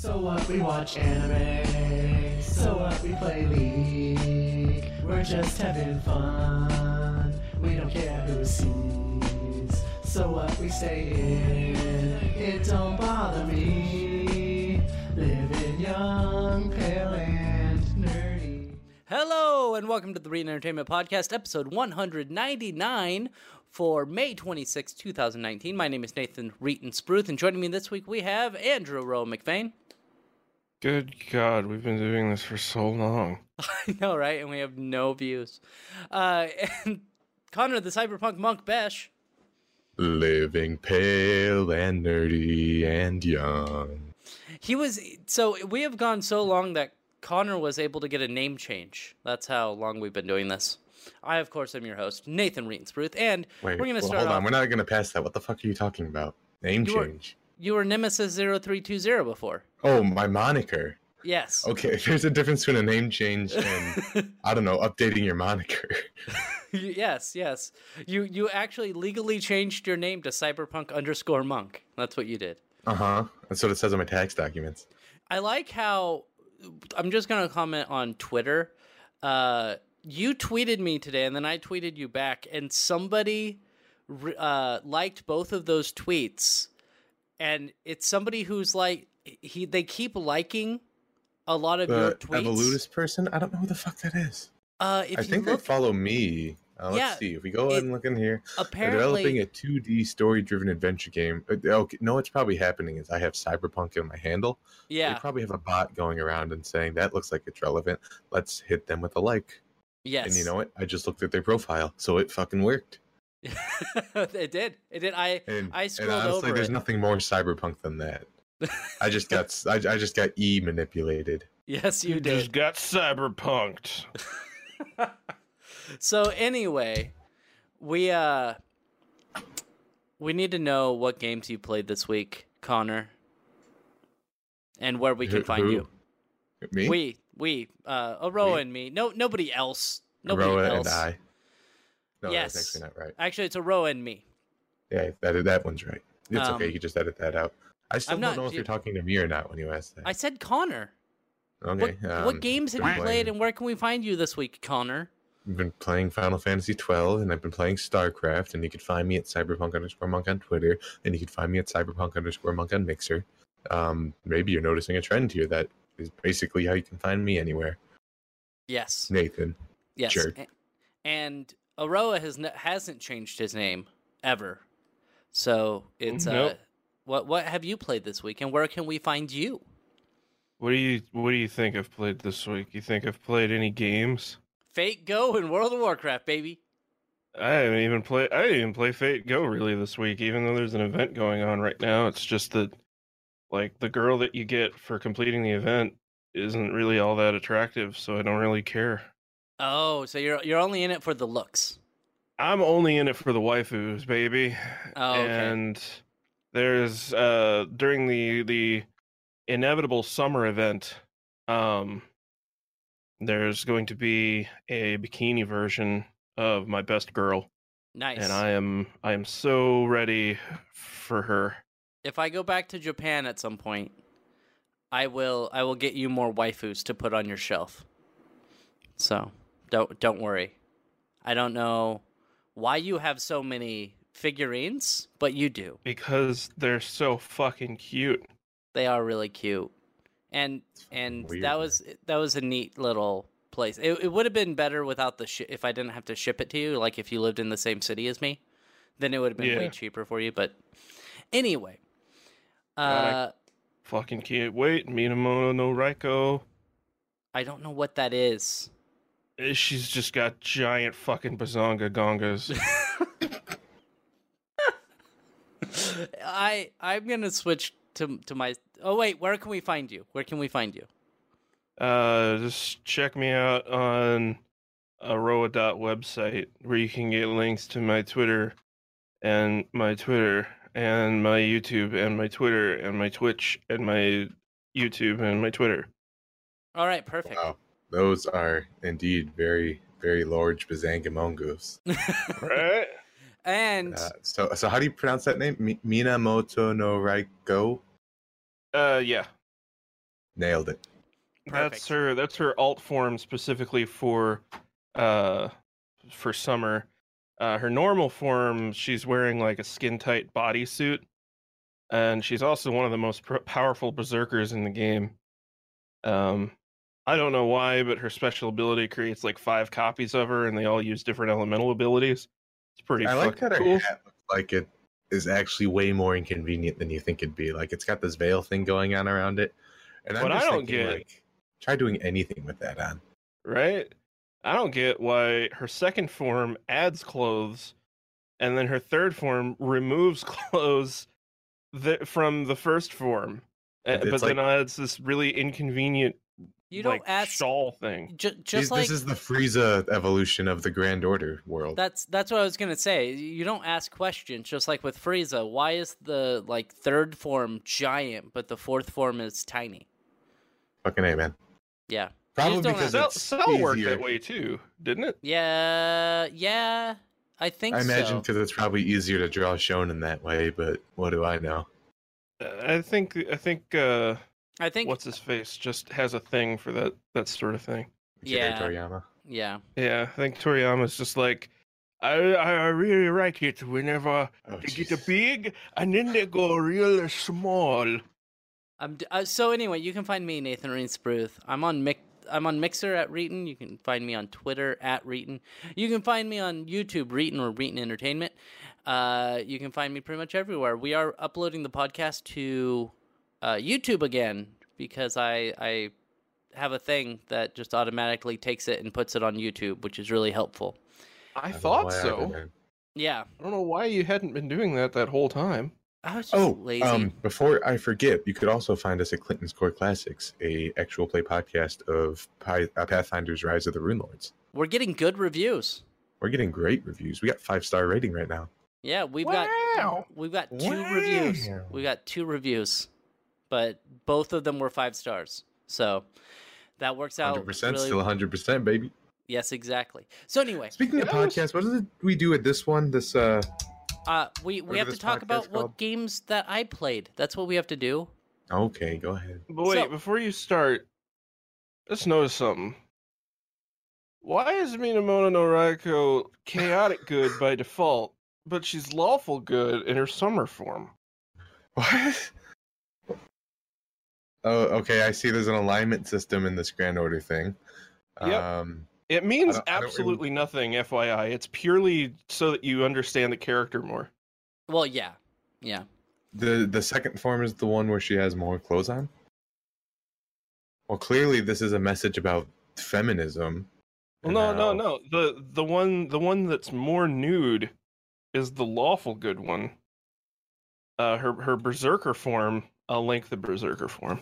So what we watch anime, so what we play League. We're just having fun, we don't care who sees. So what we stay in, it don't bother me. Living young, pale, and nerdy. Hello, and welcome to the Read Entertainment Podcast, episode 199 for May 26, 2019. My name is Nathan Reetin Spruth, and joining me this week we have Andrew Rowe McVeigh. Good God, we've been doing this for so long. I know, right? And we have no views. Uh, and Connor, the cyberpunk monk Besh. Living pale and nerdy and young. He was so we have gone so long that Connor was able to get a name change. That's how long we've been doing this. I, of course, am your host, Nathan Reetensbruth, and Wait, we're gonna well, start hold off. on. We're not gonna pass that. What the fuck are you talking about? Name You were- change. You were Nemesis 0320 before. Oh, my moniker. Yes. Okay, there's a difference between a name change and I don't know, updating your moniker. yes, yes. You you actually legally changed your name to Cyberpunk underscore Monk. That's what you did. Uh huh. That's what it says on my tax documents. I like how I'm just gonna comment on Twitter. Uh, you tweeted me today, and then I tweeted you back, and somebody uh, liked both of those tweets, and it's somebody who's like he they keep liking a lot of the your tweets. Evolutus person. I don't know who the fuck that is. Uh, if I you think look, they follow me. Uh, let's Yeah, see. If we go ahead and look in here, they're apparently, developing a 2D story-driven adventure game. Uh, Okay, no, what's probably happening is I have Cyberpunk in my handle. yeah, They probably have a bot going around and saying that looks like it's relevant. Let's hit them with a like. yes, And you know what? I just looked at their profile, so it fucking worked. It did, it did. I And, I and scrolled honestly, over there's it. nothing more cyberpunk than that. I just got s- I, I just got e manipulated. yes, you did. just got cyberpunked. so anyway, we uh we need to know what games you played this week, Connor. And where we can Who- find who? you. Me, We we uh Aroah We? and me. No nobody else. Nobody Aroah, else. and I. No, Yes. that's actually not right. Actually it's Aroah and me. Yeah, that that one's right. It's Um, okay. You can just edit that out. I still I'm don't not- know if you- you're talking to me or not when you ask that. I said Connor. okay. what, what um, games have you played and where can we find you this week, Connor? I've been playing Final Fantasy twelve, and I've been playing StarCraft, and you can find me at cyberpunk underscore monk on Twitter, and you can find me at cyberpunk underscore monk on Mixer. Um, maybe you're noticing a trend here that is basically how you can find me anywhere. Yes. Nathan. Yes. Jerk. A- And Aroah has n- hasn't changed his name ever. So it's Nope. uh what what have you played this week and where can we find you? What do you What do you think I've played this week? You think I've played any games? Fate Go and World of Warcraft, baby. I haven't even play. I didn't even play Fate Go really this week, even though there's an event going on right now. It's just that, like, the girl that you get for completing the event isn't really all that attractive, so I don't really care. Oh, so you're you're only in it for the looks. I'm only in it for the waifus, baby. Oh, okay. And there's uh during the the inevitable summer event, um there's going to be a bikini version of my best girl. Nice. And I am I am so ready for her. if I go back to Japan at some point, I will I will get you more waifus to put on your shelf. So, don't don't worry. I don't know why you have so many figurines, but you do. Because they're so fucking cute. They are really cute. And and weird, that was that was a neat little place. It, it would have been better without the shi if I didn't have to ship it to you like if you lived in the same city as me. Then it would have been way cheaper for you, but anyway. God, I- Uh Fucking can't wait. Minamoto no Raiko. I don't know what that is. Eh, She's just got giant fucking bazonga gongas. I I'm gonna switch to to my. Oh wait, where can we find you? Where can we find you? Uh, just check me out on Aroah website where you can get links to my Twitter and my Twitter and my YouTube and my Twitter and my Twitch and my YouTube and my Twitter. All right, perfect. Wow, those are indeed very very large bazangamongos. Right? and Uh, so so how do you pronounce that name? Mi- Minamoto no Raiko. Uh, yeah. Nailed it. That's her. That's her alt form specifically for, uh, for summer. Uh, her normal form, she's wearing like a skin tight bodysuit, and she's also one of the most pr- powerful berserkers in the game. Um, I don't know why, but her special ability creates like five copies of her, and they all use different elemental abilities. It's pretty I like that cool. like it is actually way more inconvenient than you think it'd be. Like it's got this veil thing going on around it, and I'm What I don't thinking, get- like, try doing anything with that on. right? I don't get why her second form adds clothes, and then her third form removes clothes that from the first form, Uh, but then adds this really inconvenient You don't like ask. shawl thing. Ju- These- just like this is the Frieza evolution of the Grand Order world. That's that's what I was gonna say. You don't ask questions, just like with Frieza. Why is the like third form giant, but the fourth form is tiny? Fucking a man. Yeah, Probably don't because Cell, it's Cell worked that way too, didn't it? yeah, yeah. I think I imagine so. because it's probably easier to draw shonen that way. But what do I know? Uh, I think I think uh, I think what's his face just has a thing for that that sort of thing. Yeah. Toriyama. yeah. Yeah, I think Toriyama's just like. I, I really like it whenever Oh, they get jeez. big and then they go real small. I'm uh, so anyway. You can find me Nathan Reed Spruth. I'm on Mic. I'm on Mixer at Reetin. You can find me on Twitter at Reetin. You can find me on YouTube Reetin or Reetin Entertainment. Uh, you can find me pretty much everywhere. We are uploading the podcast to uh, YouTube again because I I have a thing that just automatically takes it and puts it on YouTube, which is really helpful. I don't thought why I so. Yeah, I don't know why you hadn't been doing that that whole time. I was just Oh, lazy. um, before I forget, you could also find us at Clinton's Core Classics, a actual play podcast of Pi- uh, Pathfinder's Rise of the Runelords. We're getting good reviews. We're getting great reviews. We got five star rating right now. Yeah, we've Wow. got we've got two reviews. Wow. We got two reviews, but both of them were five stars. So that works out. Hundred percent, really- still hundred percent, baby. Yes, exactly. So anyway, Speaking of Yeah, that was- podcasts, what did we do with this one? This uh, uh, we we have to talk podcast about what games that I played. That's what we have to do. okay, go ahead. But wait, So- before you start, let's notice something. Why is Minamoto no Raiko chaotic good by default, but she's lawful good in her summer form? What? Oh, okay. I see. There's an alignment system in this Grand Order thing. Yep. Um, It means don't- I don't rem- absolutely nothing, FYI. It's purely so that you understand the character more. Well, yeah, yeah. the the second form is the one where she has more clothes on. Well, clearly this is a message about feminism. Well, and no, no, no. The the one the one that's more nude is the lawful good one. Uh, her her berserker form. I'll link the berserker form.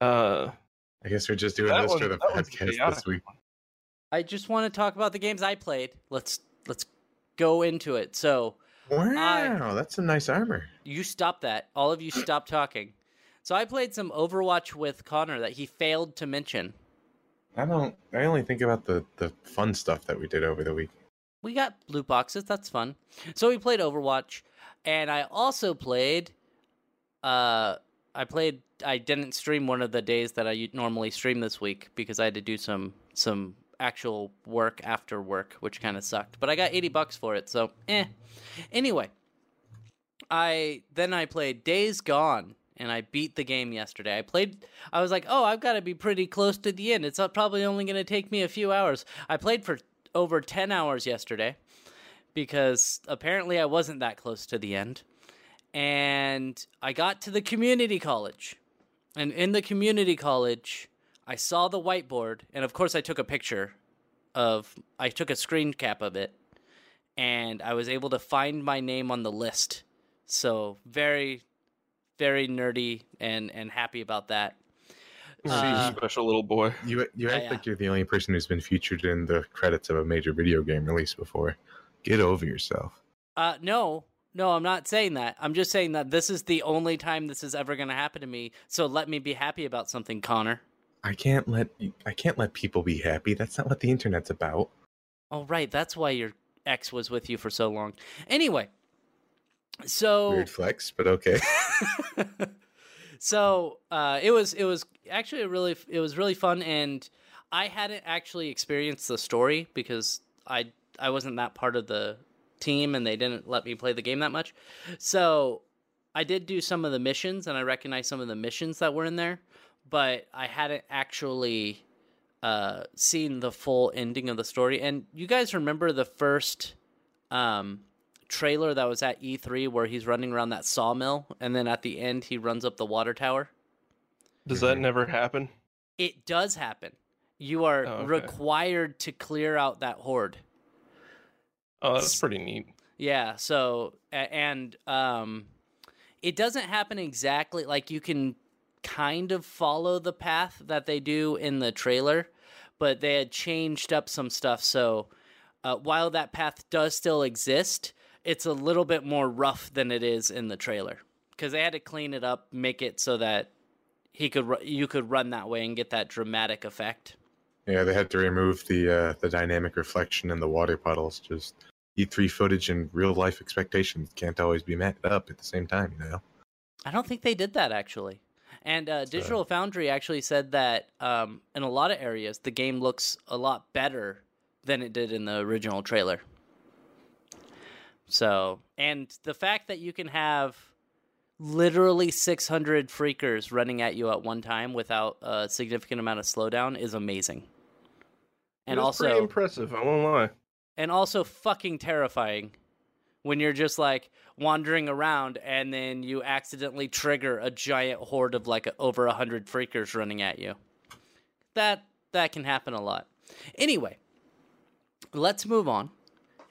Uh, I guess we're just doing That this for the that one's podcast this week. I just want to talk about the games I played. Let's let's go into it. So Wow, that's some nice armor. you stop that. All of you stop talking. So I played some Overwatch with Connor that he failed to mention. I don't. I only think about the the fun stuff that we did over the week. We got loot boxes. That's fun. So we played Overwatch, and I also played. Uh, I played. I didn't stream one of the days that I normally stream this week because I had to do some some actual work after work, which kind of sucked. But I got eighty bucks for it, so eh. Anyway, I then I played Days Gone. And I beat the game yesterday. I played. I was like, "Oh, I've got to be pretty close to the end. It's uh, probably only going to take me a few hours." I played for over 10 hours yesterday because apparently I wasn't that close to the end. And I got to the community college. And in the community college, I saw the whiteboard. And of course, I took a picture of, I took a screen cap of it. And I was able to find my name on the list. So, very, very nerdy and, and happy about that. Uh, special little boy. You you act yeah. like you're the only person who's been featured in the credits of a major video game release before. Get over yourself. Uh, no, no, I'm not saying that. I'm just saying that this is the only time this is ever going to happen to me. So let me be happy about something, Connor. I can't let I can't let people be happy. That's not what the internet's about. Oh, right. That's why your ex was with you for so long. Anyway, so Weird flex, but okay. so uh, it was it was actually a really it was really fun, and I hadn't actually experienced the story because I I wasn't that part of the team, and they didn't let me play the game that much. So I did do some of the missions, and I recognized some of the missions that were in there, but I hadn't actually uh, seen the full ending of the story. And you guys remember the first um, trailer that was at E3 where he's running around that sawmill, and then at the end he runs up the water tower? Does that never happen? It does happen. You are Oh, okay. required to clear out that horde. Oh, that's pretty neat. Yeah, so and um it doesn't happen exactly like you can kind of follow the path that they do in the trailer, but they had changed up some stuff so uh, while that path does still exist, it's a little bit more rough than it is in the trailer because they had to clean it up, make it so that he could ru- you could run that way and get that dramatic effect. Yeah, they had to remove the uh, the dynamic reflection in the water puddles. Just E3 footage and real life expectations can't always be met up at the same time, you know. I don't think they did that actually. And uh, Digital Foundry actually said that um, in a lot of areas, the game looks a lot better than it did in the original trailer. So, and the fact that you can have literally 600 freakers running at you at one time without a significant amount of slowdown is amazing. And It pretty also, impressive. I won't lie. And also fucking terrifying when you're just like wandering around and then you accidentally trigger a giant horde of like over a hundred freakers running at you. That that can happen a lot. Anyway, let's move on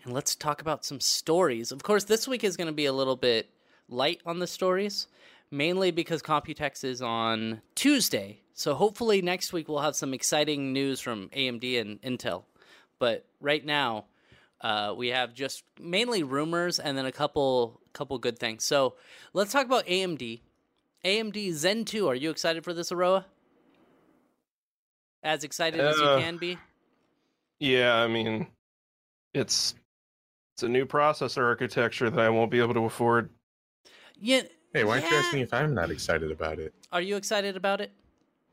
and let's talk about some stories. Of course, this week is going to be a little bit light on the stories, mainly because Computex is on Tuesday. So hopefully next week we'll have some exciting news from AMD and Intel. But right now, uh, we have just mainly rumors and then a couple couple good things. So let's talk about AMD. AMD Zen 2. Are you excited for this, Aroah? As excited as you Uh, can be. Yeah, I mean, it's it's a new processor architecture that I won't be able to afford. Yeah. Hey, why aren't you Yeah. asking if I'm not excited about it? Are you excited about it?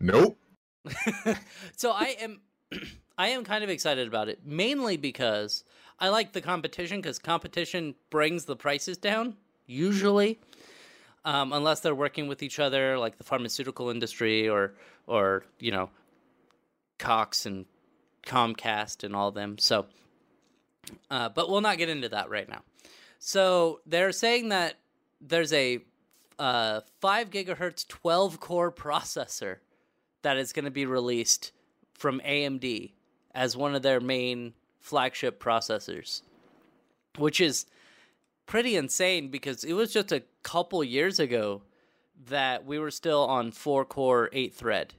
Nope. so I am I am kind of excited about it mainly because I like the competition cuz competition brings the prices down usually um, unless they're working with each other like the pharmaceutical industry or or you know Cox and Comcast and all them. So uh, but we'll not get into that right now. So they're saying that there's a uh, 5 gigahertz 12 core processor that is going to be released from AMD as one of their main flagship processors, which is pretty insane because it was just a couple years ago that we were still on 4 core 8 thread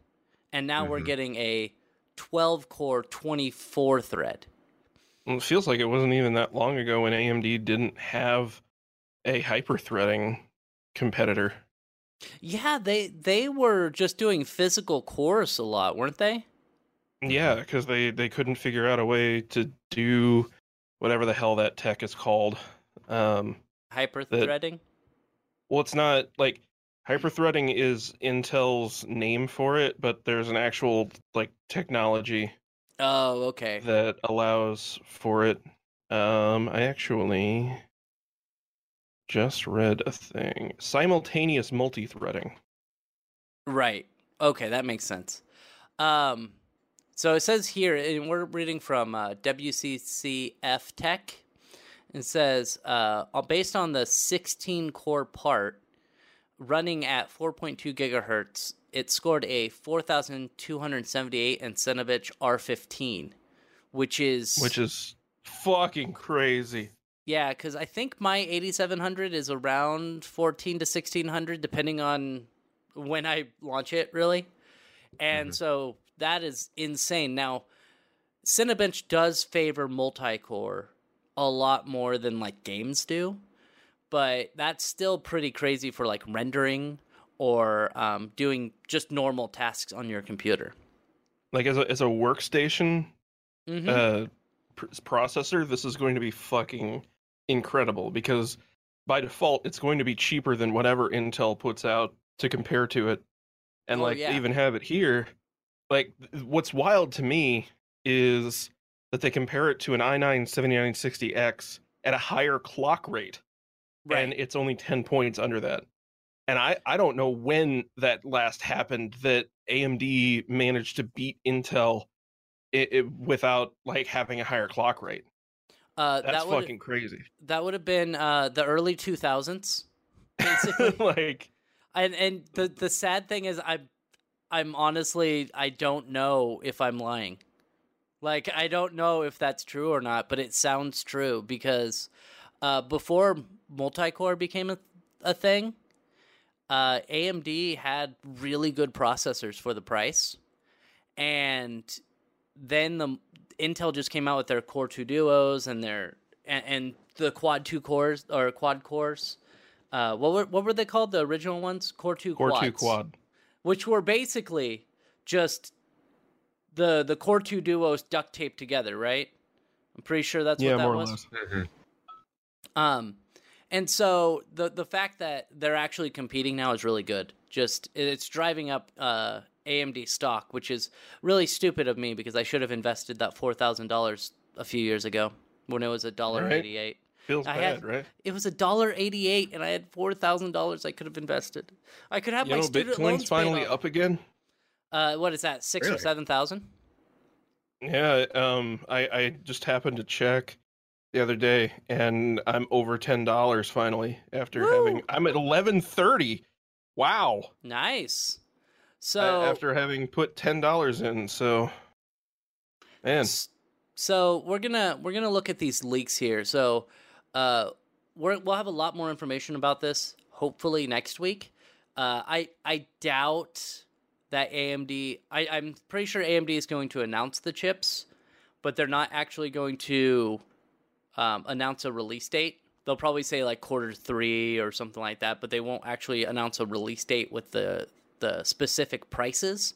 and now we're Mhm. getting a 12 core 24 thread. Well, It feels like it wasn't even that long ago when AMD didn't have a hyper threading competitor. Yeah, they they were just doing physical cores a lot, weren't they? Yeah, because they they couldn't figure out a way to do whatever the hell that tech is called. Um, Hyper threading. well, it's not like hyperthreading is Intel's name for it, but there's an actual like technology Oh, okay. that allows for it. Um, I actually just read a thing: simultaneous multi-threading. Right. Okay, that makes sense. Um, so it says here, and we're reading from uh, WCCF Tech. It says, uh, based on the 16 core part running at 4.2 gigahertz, it scored a 4,278 in Cinebench R15, which is which is fucking crazy. yeah, because I think my 8700 is around 14 to 1600, depending on when I launch it, really. And Mhm. so that is insane. Now, Cinebench does favor multi core a lot more than like games do, but that's still pretty crazy for like rendering or um, doing just normal tasks on your computer. Like as a as a workstation Mhm. uh, pr- processor, this is going to be fucking incredible because by default it's going to be cheaper than whatever Intel puts out to compare to it, and Oh, like yeah. they even have it here. Like what's wild to me is that they compare it to an i9 7960X at a higher clock rate, and it's only 10 points under that. And I I don't know when that last happened that AMD managed to beat Intel it, it, without like having a higher clock rate. Uh, That's that fucking crazy. that would have been uh, the early 2000s, basically. like and and the the sad thing is, I'm I'm honestly I don't know if I'm lying. Like I don't know if that's true or not, but it sounds true because uh, before multi-core became a, a thing, uh, AMD had really good processors for the price, and then the Intel just came out with their Core Two Duos and their and, and the Quad Two cores or Quad cores. Uh, what were what were they called? The original ones, Core Two Core Quads, two quad. Which were basically just the the Core Two Duos duct taped together, right? I'm pretty sure that's yeah, what that more was. or less. Mhm. Um, and so the the fact that they're actually competing now is really good. Just it's driving up uh, AMD stock, which is really stupid of me because I should have invested that four thousand dollars a few years ago when it was a dollar eighty eight. Feels I bad, had- right? It was a dollar eighty eight, and I had four thousand dollars I could have invested. I could have You my know, student loans Bitcoin's paid finally up again. Uh, what is that? Six or seven thousand? Yeah, um, I I just happened to check the other day, and I'm over ten dollars finally after Woo! having. I'm at eleven thirty. Wow. Nice. So after having put ten dollars in, so man, So we're gonna we're gonna look at these leaks here. So uh, we're, we'll have a lot more information about this hopefully next week. Uh, I I doubt that AMD. I, I'm pretty sure AMD is going to announce the chips, but they're not actually going to um, announce a release date. They'll probably say like quarter three or something like that, but they won't actually announce a release date with the the specific prices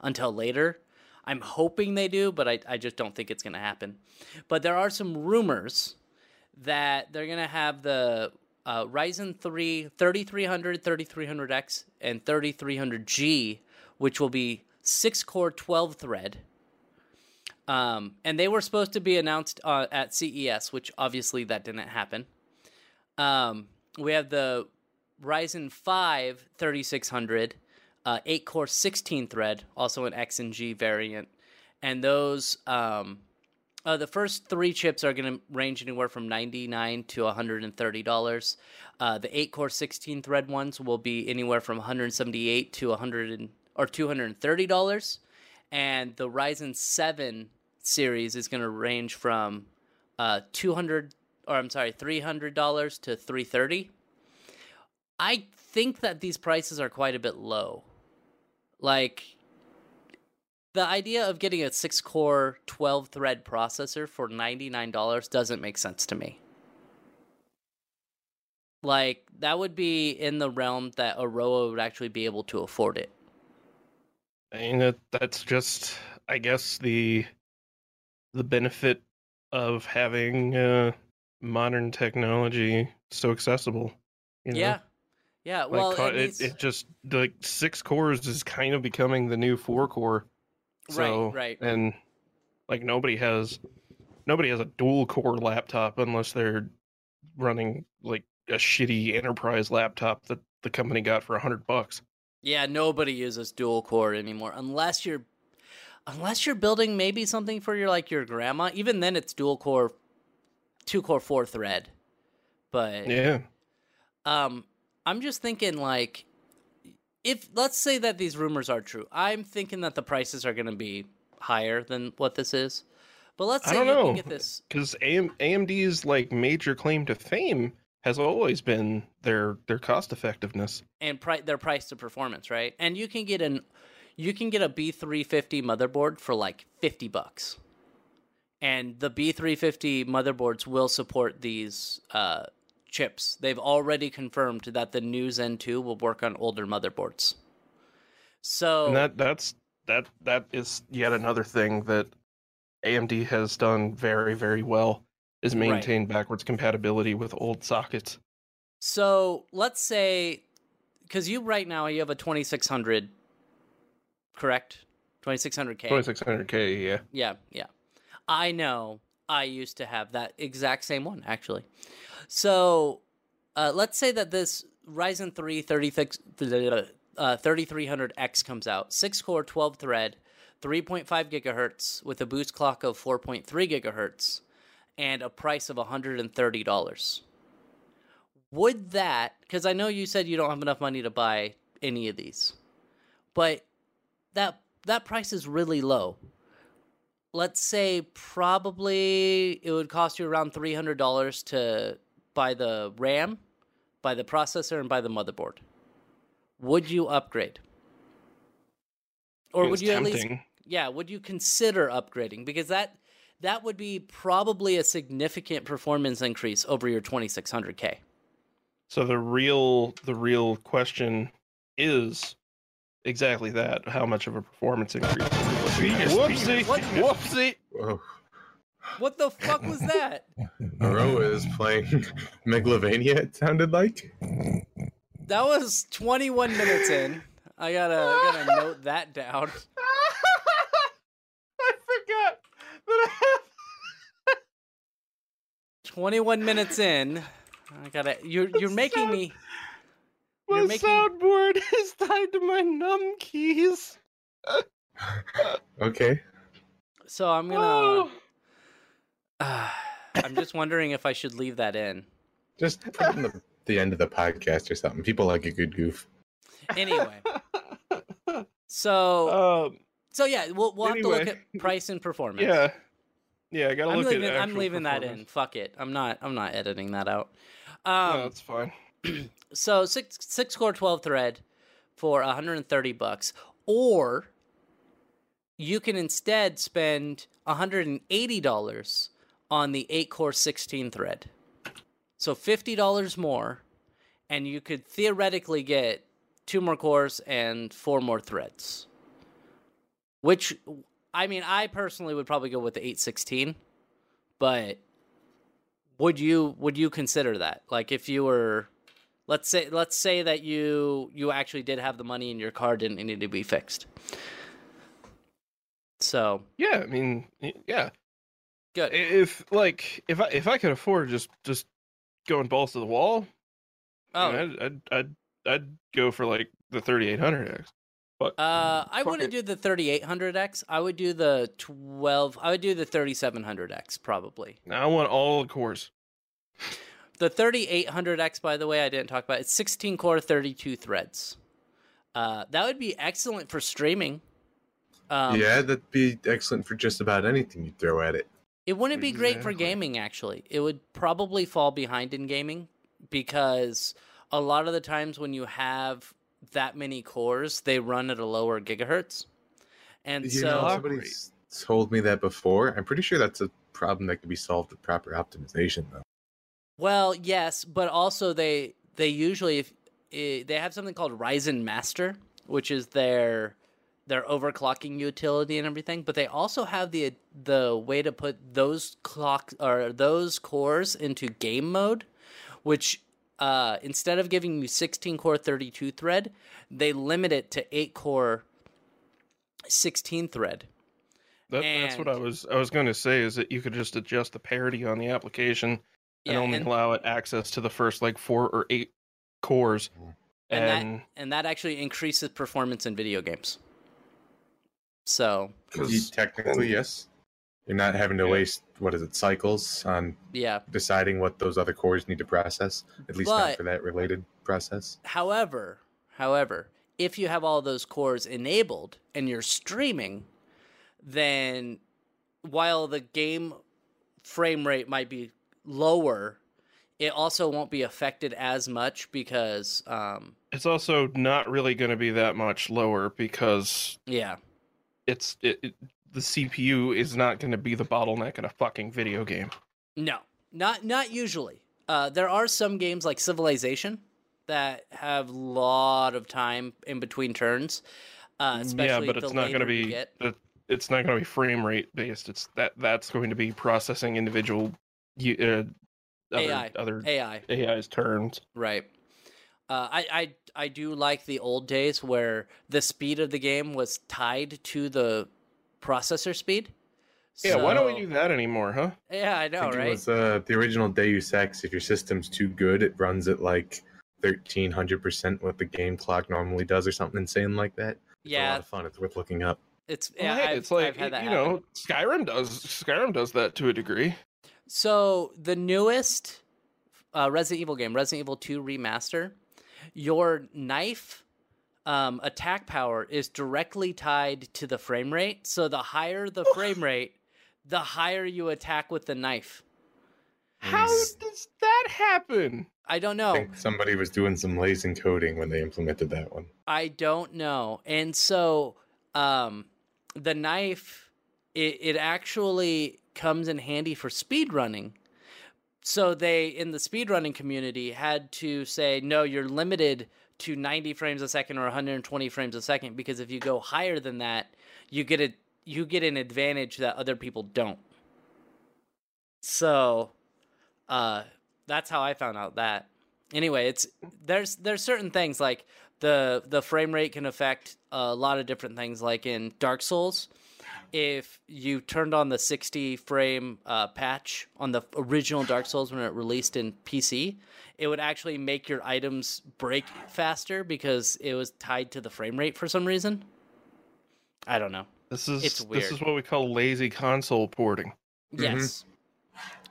until later. I'm hoping they do, but I, I just don't think it's going to happen. But there are some rumors that they're going to have the uh, Ryzen 3 3300, 3300X, and 3300G, which will be 6 core 12 thread. Um, and they were supposed to be announced uh, at CES, which obviously that didn't happen. Um, we have the Ryzen 5 3600, uh, 8 core 16 thread, also an X and G variant. And those, um, uh, the first three chips are going to range anywhere from 99 to $130. Uh, the 8 core 16 thread ones will be anywhere from 178 to 100 or $230. And the Ryzen 7 series is going to range from uh, 200 or I'm sorry, $300 to 330. I think that these prices are quite a bit low. Like the idea of getting a 6 core 12 thread processor for $99 doesn't make sense to me. Like that would be in the realm that Aroah would actually be able to afford it. I mean that that's just I guess the the benefit of having uh, modern technology so accessible. You know? Yeah. Yeah, well, it it, needs- it just like six cores is kind of becoming the new four core. So, right. And like nobody has nobody has a dual core laptop unless they're running like a shitty enterprise laptop that the company got for a hundred bucks. Yeah, nobody uses dual core anymore unless you're unless you're building maybe something for your like your grandma. Even then it's dual core two core four thread. But Yeah. um I'm just thinking like if let's say that these rumors are true. I'm thinking that the prices are going to be higher than what this is. But let's I say don't you know. can get this because AM, AMD's like major claim to fame has always been their their cost effectiveness. and pri- their price to performance, right? And you can get an you can get a B350 motherboard for like 50 bucks. And the B350 motherboards will support these uh, chips. They've already confirmed that the new Zen 2 will work on older motherboards. So And that that's that that is yet another thing that AMD has done very very well is Right. maintain backwards compatibility with old sockets. So let's say because you right now you have a 2600, correct? 2600K. 2600K, yeah. Yeah, yeah. I know. I used to have that exact same one actually. So, uh, let's say that this Ryzen 3 uh, 3300X comes out, 6 core, 12 thread, 3.5 gigahertz with a boost clock of 4.3 gigahertz and a price of $130. Would that, because I know you said you don't have enough money to buy any of these, but that that price is really low. Let's say probably it would cost you around $300 to buy the RAM, by the processor, and by the motherboard. Would you upgrade? Or would It's you at least yeah, would you consider upgrading? Because that that would be probably a significant performance increase over your 2600K. So the real the real question is exactly that. How much of a performance increase? Whoopsie! Whoopsie! Whoa. What the fuck was that? Aroah is playing Megalovania, it sounded like. That was 21 minutes in. I gotta, I gotta note that down. I forgot that I 21 minutes in. I gotta. You're you're making me. You're my making- soundboard is tied to my num keys. Okay. So I'm gonna. Oh. I'm just wondering if I should leave that in. Just put it in the, the end of the podcast or something. People like a good goof. Anyway, so um, so yeah, we'll we'll have to look at price and performance. yeah, yeah. I gotta I'm look leaving. at. I'm leaving that in. Fuck it. I'm not. I'm not editing that out. no, Um, that's fine. so six six core twelve thread for 130 bucks, or you can instead spend 180 dollars on the eight core 16 thread. So fifty dollars more, and you could theoretically get two more cores and four more threads. Which, I mean, I personally would probably go with the 816, but would you would you consider that? Like if you were let's say let's say that you you actually did have the money and your car didn't need to be fixed. So, Yeah, I mean, yeah. Good. If like if I if I could afford just just going balls to the wall, Oh, I mean, I'd, I'd I'd I'd go for like the 3800X. But Uh, I Fuck wouldn't it. do the 3800X. I would do the 12. I would do the 3700X probably. now I want all the cores. The 3800X, by the way, I didn't talk about. It's 16 core, 32 threads. Uh, that would be excellent for streaming. Um, yeah, that'd be excellent for just about anything you throw at it. It wouldn't be great for gaming, actually. It would probably fall behind in gaming because a lot of the times when you have that many cores, they run at a lower gigahertz. And You so, know, somebody's told me that before. I'm pretty sure that's a problem that could be solved with proper optimization, though. well, yes, but also they they usually if eh, they have something called Ryzen Master, which is their their overclocking utility and everything, but they also have the the way to put those clock or those cores into game mode, which uh, instead of giving you 16 core 32 thread, they limit it to 8 core 16 thread. That, that's what I was I was going to say is that you could just adjust the parity on the application and only and, allow it access to the first like four or eight cores. And that- And and that actually increases performance in video games. So, You- technically, yes. You're not having to Yeah. waste what is it cycles on yeah. deciding what those other cores need to process. At least But- not for that related process. However, however, if you have all those cores enabled and you're streaming, then while the game frame rate might be lower, it also won't be affected as much because um it's also not really going to be that much lower because yeah. It's it, it the CPU is not going to be the bottleneck in a fucking video game. No. Not not usually. Uh there are some games like Civilization that have a lot of time in between turns. Uh especially yeah, but it's not going to be it's not going to be frame rate based. It's that that's going to be processing individual uh, other, AI. other AI. AI's turns. Right. Uh, I, I I do like the old days where the speed of the game was tied to the processor speed. Yeah, why don't we do that anymore, huh? Yeah, I I know, think right? It was uh, the original Deus Ex. If your system's too good, it runs at like thirteen hundred percent what the game clock normally does, or something insane like that. It's a lot yeah, of fun. It's worth looking up. it's Well, yeah. hey, it's like I've had that you happen. know, Skyrim does Skyrim does that to a degree. So the newest uh, Resident Evil game, Resident Evil 2 Remaster, your knife um, attack power is directly tied to the frame rate. So the higher the frame rate, the higher you attack with the knife. How does that happen? I don't I know. think somebody was doing some lazy encoding when they implemented that one. I don't know. And so um the knife it, it actually comes in handy for speed running. So they in the speedrunning community had to say no, you're limited to 90 frames a second or 120 frames a second because if you go higher than that, you get a you get an advantage that other people don't. So uh that's how I found out that. Anyway, it's there's there's certain things like the the frame rate can affect a lot of different things like in Dark Souls if you turned on the 60 frame uh, patch on the original Dark Souls when it released in PC, it would actually make your items break faster because it was tied to the frame rate for some reason. I don't know. This is It's this is what we call lazy console porting. Yes.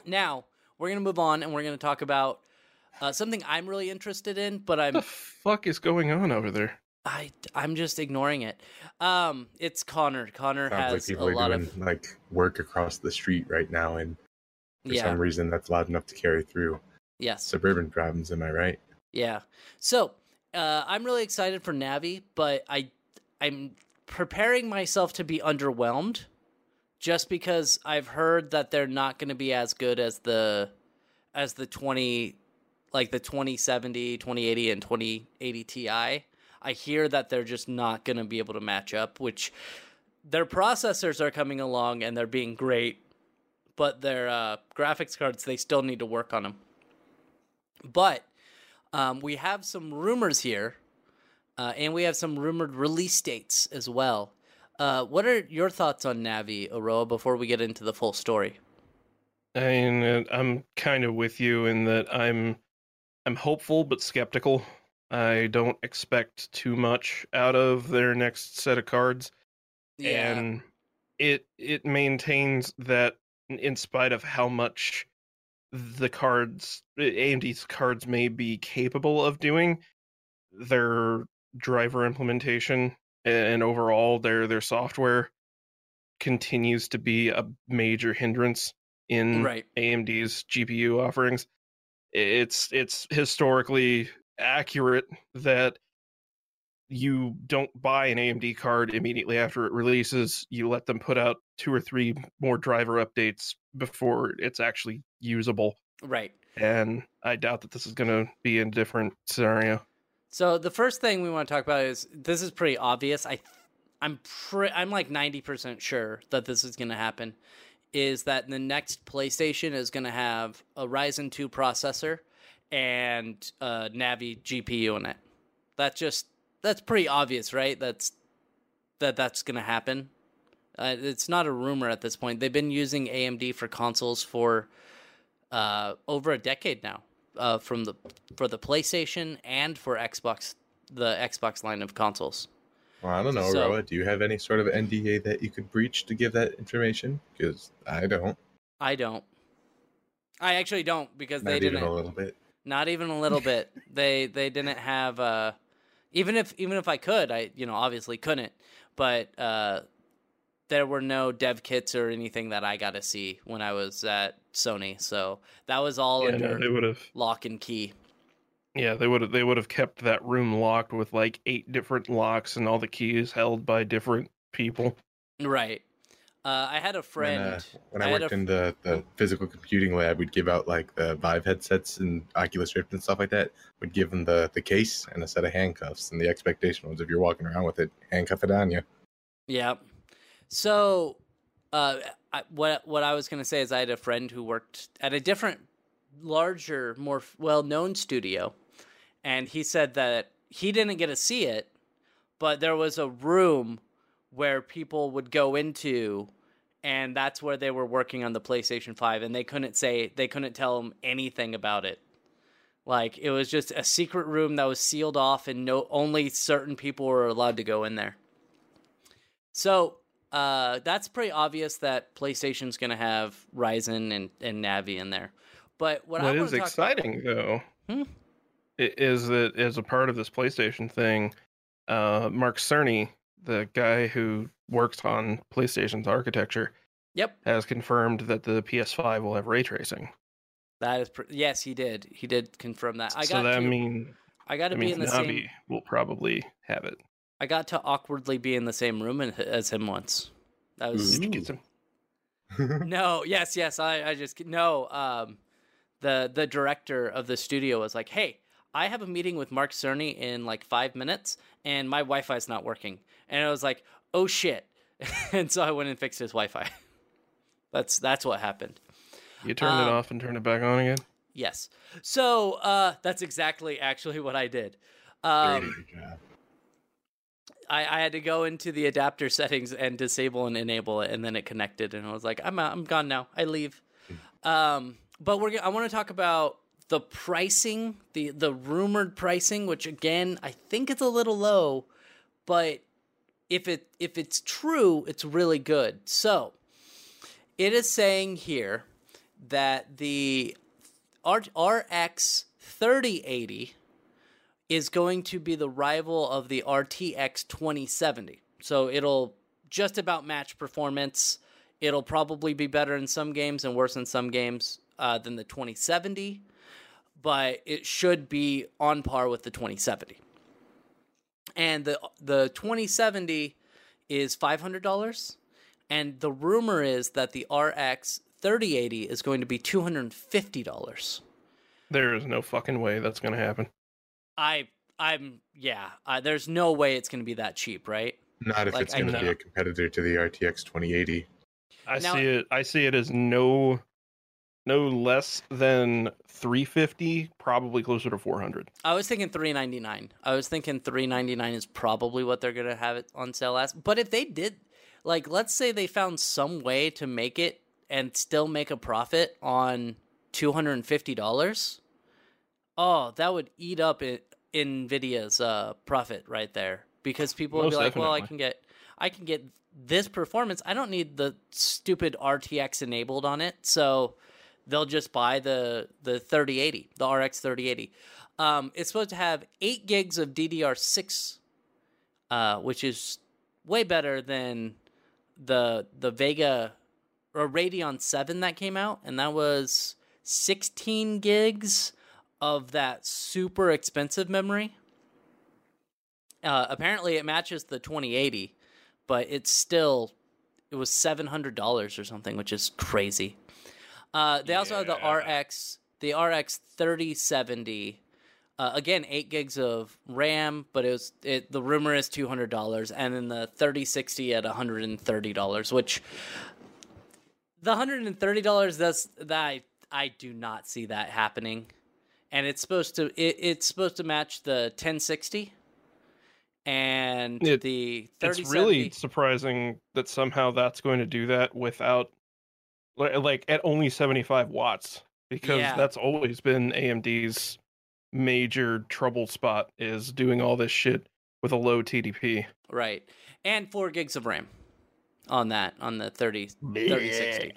Now, we're going to move on and we're going to talk about uh, something I'm really interested in, but What I'm the fuck is going on over there? I I'm just ignoring it. Um it's Connor. Connor Sounds like has a people are lot doing of like work across the street right now, and for yeah. some reason that's loud enough to carry through. Yes. Suburban problems, am I right? Yeah. So uh, I'm really excited for Navi, but I I'm preparing myself to be underwhelmed, just because I've heard that they're not going to be as good as the as the 20 like the 2070, 2080 and 2080 Ti. I hear that they're just not going to be able to match up, which their processors are coming along and they're being great, but their uh, graphics cards they still need to work on them. But um, we have some rumors here, uh, and we have some rumored release dates as well. Uh, what are your thoughts on Navi, Aroah, before we get into the full story? I mean, I'm kind of with you in that I'm I'm hopeful but skeptical. I don't expect too much out of their next set of cards. and it it maintains that in- in spite of how much the cards AMD's cards may be capable of doing their driver implementation and overall their their software continues to be a major hindrance in right. AMD's GPU offerings. It's it's historically accurate that you don't buy an AMD card immediately after it releases. You let them put out two or three more driver updates before it's actually usable. Right. And I doubt that this is going to be a different scenario. So the first thing we want to talk about is this is pretty obvious. I, I'm pre- I'm like ninety percent sure that this is going to happen. Is that the next PlayStation is going to have a Ryzen two processor and a Navi GPU in it? That's just that's pretty obvious, right? That's that that's going to happen. Uh, it's not a rumor at this point. They've been using AMD for consoles for uh, over a decade now, uh, from the for the PlayStation and for Xbox, the Xbox line of consoles. Well, I don't know, So- Roa. Do you have any sort of NDA that you could breach to give that information? Because I don't. I don't. I actually don't because they Not even didn't. a little bit. Not even a little bit. They they didn't have. Uh, even if even if I could, I you know obviously couldn't. But uh, there were no dev kits or anything that I got to see when I was at Sony. So that was all Yeah, no, under they would have. lock and key. Yeah, they would have. They would have kept that room locked with like eight different locks and all the keys held by different people. Right. Uh, I had a friend. When, uh, when I, a worked f- in the, the physical computing lab, we'd give out like the Vive headsets and Oculus Rift and stuff like that. We'd give them the, the case and a set of handcuffs. And the expectation was if you're walking around with it, handcuff it on you. Yeah. So, uh, I, what what I was gonna say is I had a friend who worked at a different, larger, more well known studio, and he said that he didn't get to see it, but there was a room where people would go into and that's where they were working on the PlayStation 5 and they couldn't say they couldn't tell them anything about it. Like it was just a secret room that was sealed off and no only certain people were allowed to go in there. So, uh, that's pretty obvious that PlayStation's going to have Ryzen and, and Navi in there. But what, What I is exciting though Hmm? is that as a part of this PlayStation thing, uh, Mark Cerny, the guy who works on PlayStation's architecture, Yep, has confirmed that the PS5 will have ray tracing. that is pr- yes, he did. He did confirm that. I so got that to, mean I got to be in the Navi same will probably have it. I got to awkwardly be in the same room in- as him once. That was Did you Ooh. get some? no, yes, yes. I, I just no. Um, the the director of the studio was like, "Hey, I have a meeting with Mark Cerny in like five minutes, and my Wi-Fi is not working." And I was like, "Oh shit!" and so I went and fixed his Wi-Fi. that's that's what happened. You turned it Um, off and turned it back on again. Yes. So uh, that's exactly actually what I did. Um. I, I had to go into the adapter settings and disable and enable it, and then it connected, and I was like, I'm out, I'm gone now. I leave. Um, but we're I want to talk about the pricing, the the rumored pricing, which again I think it's a little low, but if it if it's true, it's really good. So it is saying here that the RX 3080 is going to be the rival of the RTX 2070. So it'll just about match performance. It'll probably be better in some games and worse in some games uh, than the 2070, but it should be on par with the 2070. And the the 2070 is $500, and the rumor is that the RX 3080 is going to be $250. There is no fucking way that's gonna happen. I I'm yeah. Uh, there's no way it's going to be that cheap, right? Not if like, it's going to be a competitor to the RTX 2080. I Now- see it. I see it as no, no less than 350, probably closer to 400. I was thinking 399. I was thinking 399 is probably what they're going to have it on sale as. But if they did like let's say they found some way to make it and still make a profit on $250, oh, that would eat up it Nvidia's uh profit right there because people would be like, "Well, I can get I can get this performance. I don't need the stupid RTX enabled on it." So they'll just buy the the 3080, the RX 3080. Um, it's supposed to have eight gigs of DDR6, uh, which is way better than the the Vega or Radeon 7 that came out, and that was 16 gigs of that super expensive memory. Uh, apparently, it matches the 2080, but it's still it was seven hundred dollars or something, which is crazy. Uh, they also have the RX, the RX 3070. Uh, again, eight gigs of RAM, but it was it. The rumor is two hundred dollars, and then the 3060 at one hundred and thirty dollars, which the hundred and thirty dollars. That's that I, I do not see that happening, and it's supposed to it, it's supposed to match the 1060 and It- the It's really surprising that somehow that's going to do that without, li- like, at only 75 watts, because Yeah. that's always been AMD's major trouble spot is doing all this shit with a low TDP. Right. And four gigs of RAM on that, on the 30, 3060.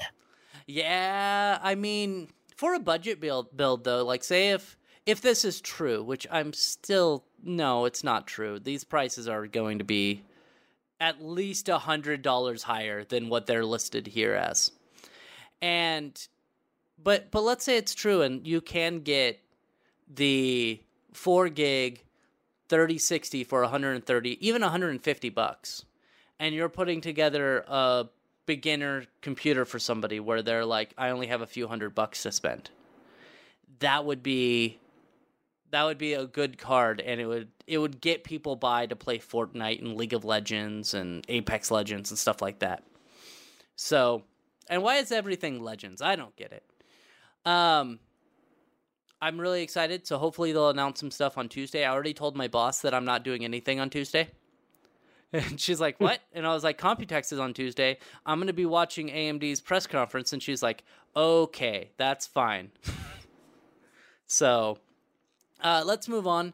Yeah, I mean, for a budget build, build though, like say if if this is true, which I'm still no, it's not true. These prices are going to be at least a hundred dollars higher than what they're listed here as. And but but let's say it's true and you can get the four gig 3060 for 130 even 150 bucks. And you're putting together a beginner computer for somebody where they're like i only have a few hundred bucks to spend. That would be that would be a good card and it would it would get people by to play fortnite and league of legends and apex legends and stuff like that. So and why is everything legends i don't get it um I'm really excited. So hopefully they'll announce some stuff on Tuesday. I already told my boss that I'm not doing anything on Tuesday. And she's like, "What?" And I was like, "Computex is on Tuesday. I'm going to be watching AMD's press conference." And she's like, "Okay, that's fine." so, uh, let's move on.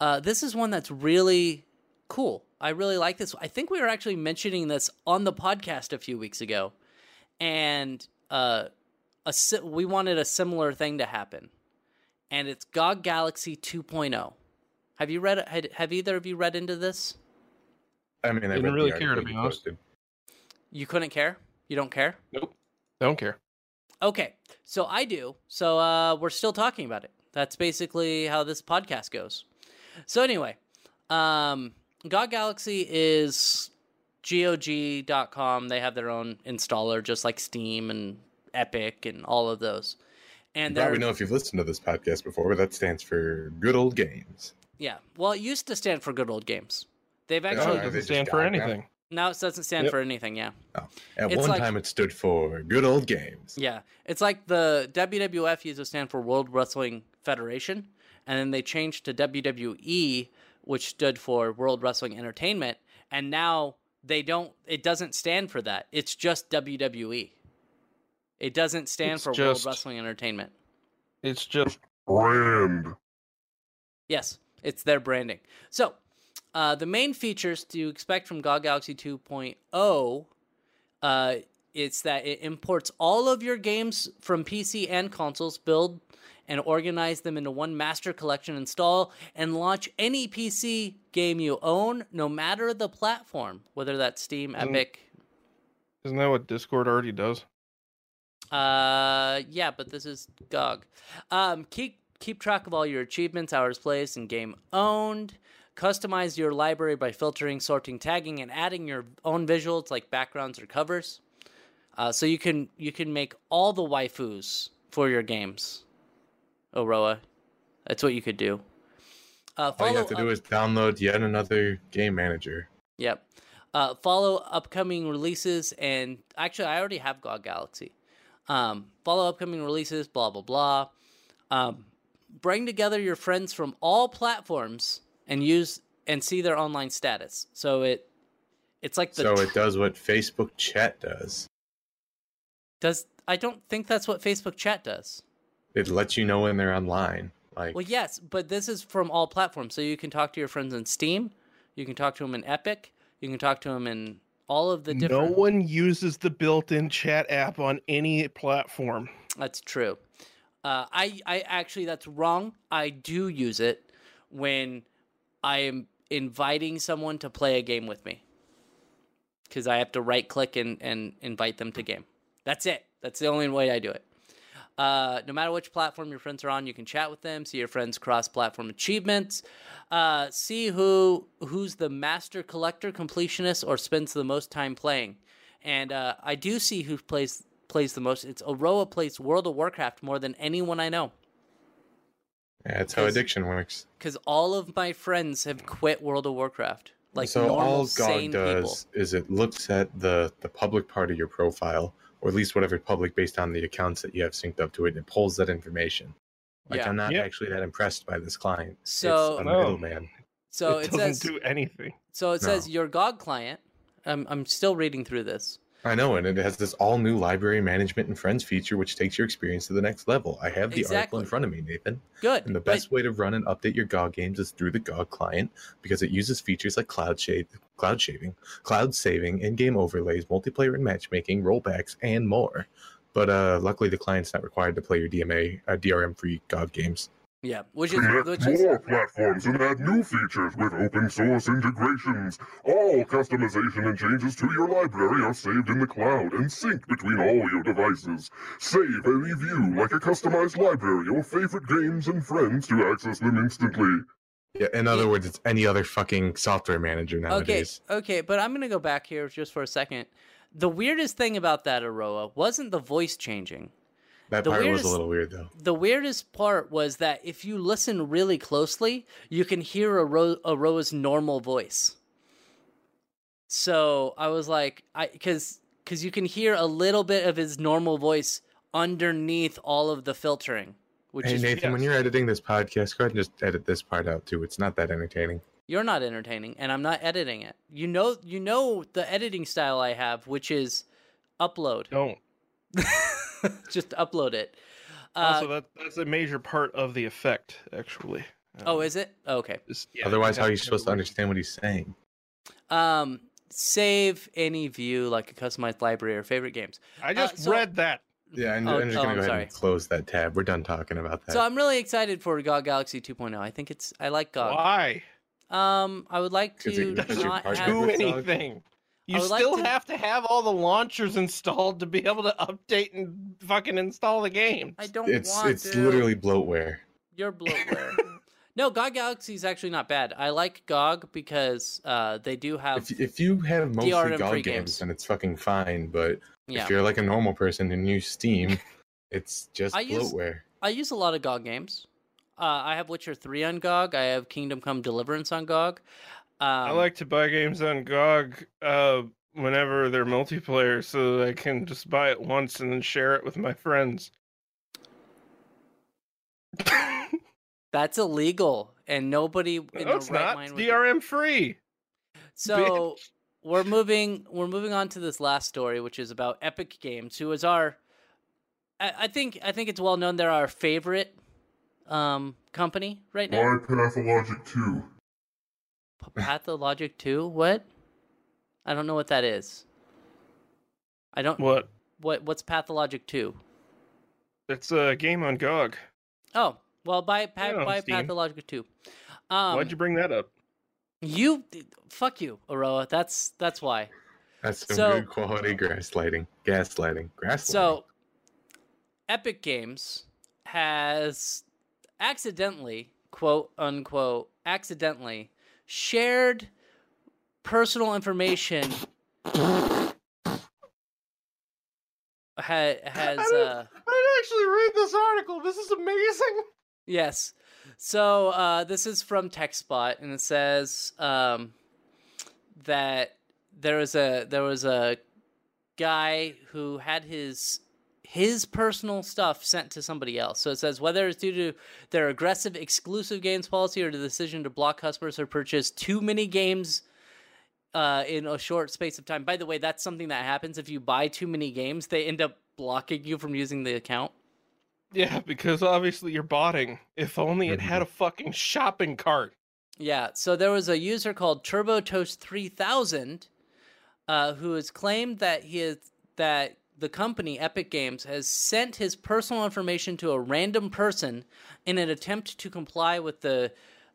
Uh, this is one that's really cool. I really like this. I think we were actually mentioning this on the podcast a few weeks ago, and uh, a si- we wanted a similar thing to happen, and it's GOG Galaxy 2.0. Have you read? Had, have either of you read into this? I mean, I Didn't really care, to article be honest. posted. You couldn't care. You don't care. Nope, I don't care. Okay, so I do. So uh, we're still talking about it. That's basically how this podcast goes. So anyway, um, GOG Galaxy is GOG.com. They have their own installer, just like Steam and Epic and all of those. And You they're probably know if you've listened to this podcast before, but that stands for good old games. yeah. Well, it used to stand for Good Old Games. They've No, actually it doesn't just stand for it now. anything. now it doesn't stand Yep. for anything. Yeah. Oh. At It's one like- time, it stood for good old games. Yeah, it's like the WWF used to stand for World Wrestling Federation, and then they changed to WWE, which stood for World Wrestling Entertainment, and now they don't. It doesn't stand for that. It's just WWE. It doesn't stand It's for World Wrestling Entertainment. It's just brand. Yes, it's their branding. So, uh, the main features to expect from GOG Galaxy 2.0, uh, it's that it imports all of your games from PC and consoles, build and organize them into one master collection, install and launch any PC game you own, no matter the platform, whether that's Steam, Isn't- Epic. isn't that what Discord already does? Uh, yeah, but this is GOG. Um, keep keep track of all your achievements, hours placed, and game owned. Customize your library by filtering, sorting, tagging, and adding your own visuals like backgrounds or covers. Uh, so you can you can make all the waifus for your games. Aroah, that's what you could do. Uh, All you have to do is download yet another game manager. Yep. Uh, follow upcoming releases, and actually, I already have GOG Galaxy. Um, follow upcoming releases, blah blah blah. Um, bring together your friends from all platforms and use and see their online status. So it, it's like the So it does what Facebook chat does. does. I don't think that's what Facebook Chat does. It lets you know when they're online. Like, Well, yes, but this is from all platforms, so you can talk to your friends in Steam, you can talk to them in Epic, you can talk to them in all of the different. No one uses the built-in chat app on any platform. That's true. Uh, I I actually that's wrong. I do use it when I am inviting someone to play a game with me because I have to right click and and invite them to game. That's it. That's the only way I do it. Uh, no matter which platform your friends are on, you can chat with them, see your friends' cross-platform achievements, uh, see who who's the master collector, completionist, or spends the most time playing. And uh, I do see who plays plays the most. It's Aroah plays World of Warcraft more than anyone I know yeah, that's how addiction works. because all of my friends have quit World of Warcraft. Like so normal, all does is it looks at the the public part of your profile, or at least whatever public based on the accounts that you have synced up to it, and it pulls that information. Like Yeah. I'm not Yeah. actually that impressed by this client. So- it's a oh. middleman. So it it, doesn't says. do anything. So it says No. your GOG client. I'm I'm still reading through this. I know, and it has this all new library management and friends feature, which takes your experience to the next level. I have the article in front of me, Nathan. Good. And the but- best way to run and update your GOG games is through the GOG client because it uses features like cloud shade, cloud shaving, cloud saving, in-game overlays, multiplayer and matchmaking, rollbacks, and more. But uh, luckily, the client's not required to play your DMA, uh, DRM-free GOG games. Yeah, which is Connect which is more platforms and add new features with open source integrations. All customization and changes to your library are saved in the cloud and synced between all your devices. Save any view like a customized library or favorite games and friends to access them instantly. Yeah, in other words, it's any other fucking software manager nowadays. okay. Okay, but I'm gonna go back here just for a second. The weirdest thing about that Aroah wasn't the voice changing. That the part was a little weird, though. The weirdest part was that if you listen really closely, you can hear Aro- Aroah's normal voice. So I was like, I because because you can hear a little bit of his normal voice underneath all of the filtering which Hey is Nathan, when you're editing this podcast, go ahead and just edit this part out too. It's not that entertaining. you're not entertaining, and I'm not editing it. You know, you know the editing style I have, which is upload. Don't. Just upload it. Uh, also, that that's a major part of the effect, actually. oh, Um, is it? Okay. just- yeah, Otherwise, how are you supposed to every- understand what he's saying? Um, save any view like a customized library or favorite games. I just so- read that. Yeah, I'm, Oh, I'm just oh, gonna I'm go ahead sorry. and close that tab. We're done talking about that. So I'm really excited for GOG Galaxy 2.0. I think it's I like GOG. Why? Um, I would like to it not have. Do with Dog? anything. You I would like still to- have to have all the launchers installed to be able to update and fucking install the game. I don't it's want it's to. literally bloatware. You're bloatware. no, GOG Galaxy is actually not bad. I like GOG because uh, they do have. If, if you have mostly DRM free GOG games, games. then it's fucking fine. But yeah, if you're like a normal person and use Steam, it's just I use- bloatware. I use a lot of GOG games. Uh, I have Witcher 3 on GOG. I have Kingdom Come Deliverance on GOG. Um, I like to buy games on GOG uh, whenever they're multiplayer so that I can just buy it once and then share it with my friends. That's illegal, and nobody in no, their it's right not. mind It's DRM free. So we're moving we're moving on to this last story, which is about Epic Games, who is our I, I think I think it's well known they're our favorite um company right now. My Pathologic 2. P- Pathologic 2? What? I don't know what that is. I don't What? what what's Pathologic 2? It's a game on GOG. Oh, well buy pa- Yeah, on buy Steam. Pathologic 2. Um Why'd you bring that up? you fuck you, Aroah. That's that's why. That's some so- good quality grass lighting, gas lighting, So, Epic Games has accidentally, quote unquote, accidentally shared personal information. Ha- has uh, I didn't actually read this article. This is amazing. yes. So uh, this is from TechSpot, and it says um, that there was a there was a guy who had his his personal stuff sent to somebody else. So it says whether it's due to their aggressive exclusive games policy or the decision to block customers who purchase too many games uh, in a short space of time. By the way, that's something that happens if you buy too many games. They end up blocking you from using the account. Yeah, because obviously you're botting. If only it had a fucking shopping cart. Yeah, so there was a user called Turbo Toast 3000 uh, who has claimed that he is, that the company Epic Games has sent his personal information to a random person in an attempt to comply with the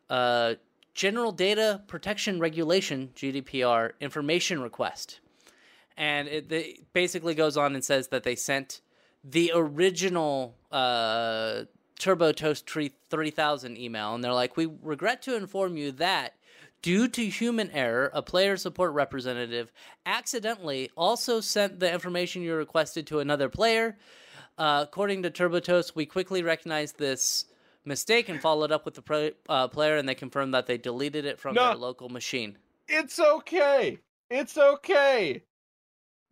uh, General Data Protection Regulation (GDPR) information request. And it, it basically goes on and says that they sent the original uh, Turbo Toast 3000 email, and they're like, "We regret to inform you that." Due to human error, a player support representative accidentally also sent the information you requested to another player. Uh, according to TurboToast, we quickly recognized this mistake and followed up with the pro- uh, player, and they confirmed that they deleted it from No. their local machine. It's okay. It's okay.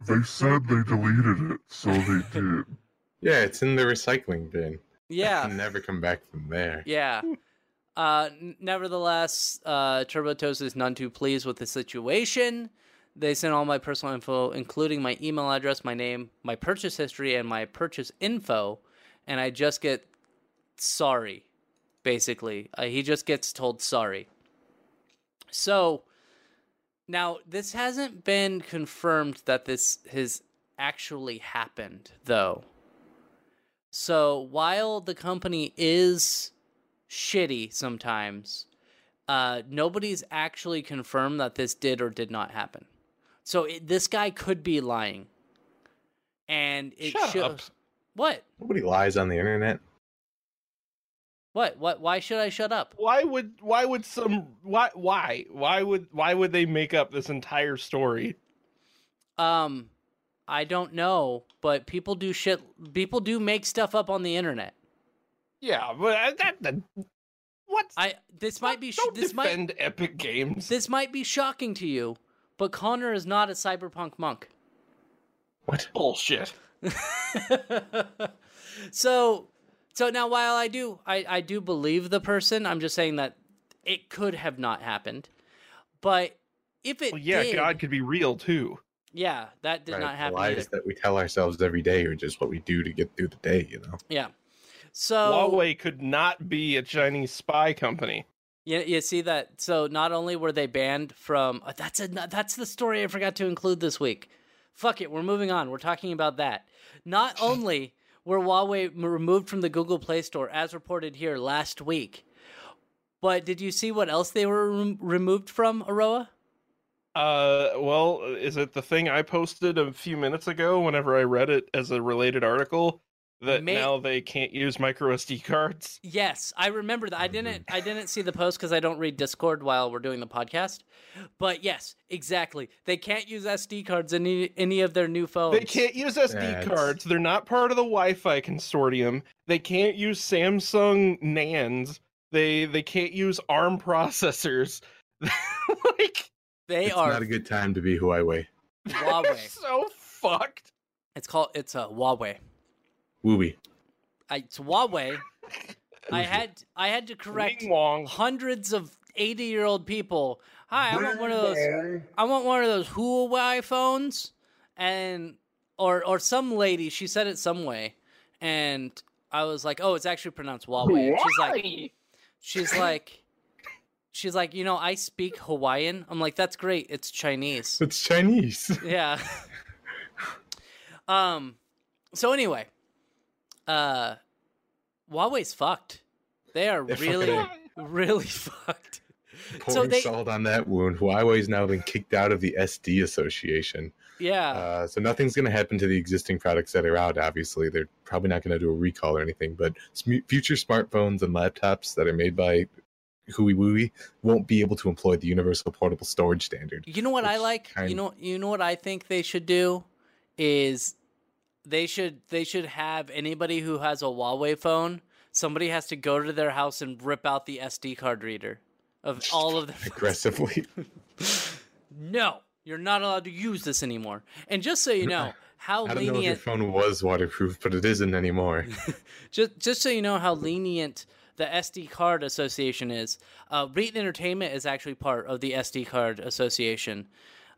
They said they deleted it, so they did. Yeah, it's in the recycling bin. Yeah. Can never come back from there. Yeah. Uh, nevertheless, uh, TurboToast is none too pleased with the situation. They sent all my personal info, including my email address, my name, my purchase history, and my purchase info, and I just get sorry, basically. Uh, he just gets told sorry. So, now this hasn't been confirmed that this has actually happened, though. So while the company is shitty sometimes, uh, nobody's actually confirmed that this did or did not happen. So it, this guy could be lying, and it Shut shows up. what Nobody lies on the internet. what what. Why should I shut up? Why would why would some why why why would why would they make up this entire story? Um, I don't know, but people do shit. People do make stuff up on the internet. Yeah, but I- that, that what? I this might be sh- Don't this might defend Epic Games. this might be shocking to you, but Connor is not a cyberpunk monk. What? bullshit. so So now, while I do, I, I do believe the person. I'm just saying that it could have not happened. But if it Well, yeah, did, God could be real too. yeah, that did Right, not the happen. lies either. that we tell ourselves every day are just what we do to get through the day. You know. Yeah. So Huawei could not be a Chinese spy company. You, you see that? So not only were they banned from uh, that's a that's the story I forgot to include this week. Fuck it, we're moving on. We're talking about that. Not only were Huawei removed from the Google Play Store, as reported here last week, but did you see what else they were rem- removed from, Aroah? Uh, well, is it the thing I posted a few minutes ago whenever I read it as a related article that May- now they can't use micro SD cards? Yes, I remember that. I oh, didn't I didn't see the post because I don't read Discord while we're doing the podcast. But yes, exactly. They can't use SD cards in any, any of their new phones. They can't use SD That's- cards. They're not part of the Wi-Fi consortium. They can't use Samsung NANds. They they can't use ARM processors. like They it's are not a good time to be Huawei. Huawei. so fucked. It's called it's a Huawei. Wooey. I, it's Huawei. I had I had to correct hundreds of eighty year old people. Hi, I want one of those. I want one of those Huawei phones, and or or some lady. She said it some way, and I was like, oh, it's actually pronounced Huawei. And she's like, she's like, she's like, you know, I speak Hawaiian. I'm like, that's great. It's Chinese. It's Chinese. Yeah. um. So anyway, uh, Huawei's fucked. They are They're really, fucking- really fucked. Pouring they- salt on that wound. Huawei's now been kicked out of the SD Association. Yeah. Uh, so nothing's going to happen to the existing products that are out. Obviously, they're probably not going to do a recall or anything. But sm- future smartphones and laptops that are made by Hui Wui won't be able to employ the Universal Portable Storage Standard. You know what I Which like? You know you know what I think they should do is they should they should have anybody who has a Huawei phone, somebody has to go to their house and rip out the SD card reader of all of the Aggressively, No, you're not allowed to use this anymore. And just so you know, how I don't know if your phone was waterproof, but it isn't anymore. just just so you know how lenient the SD card association is. Uh, Reetin Entertainment is actually part of the SD card association.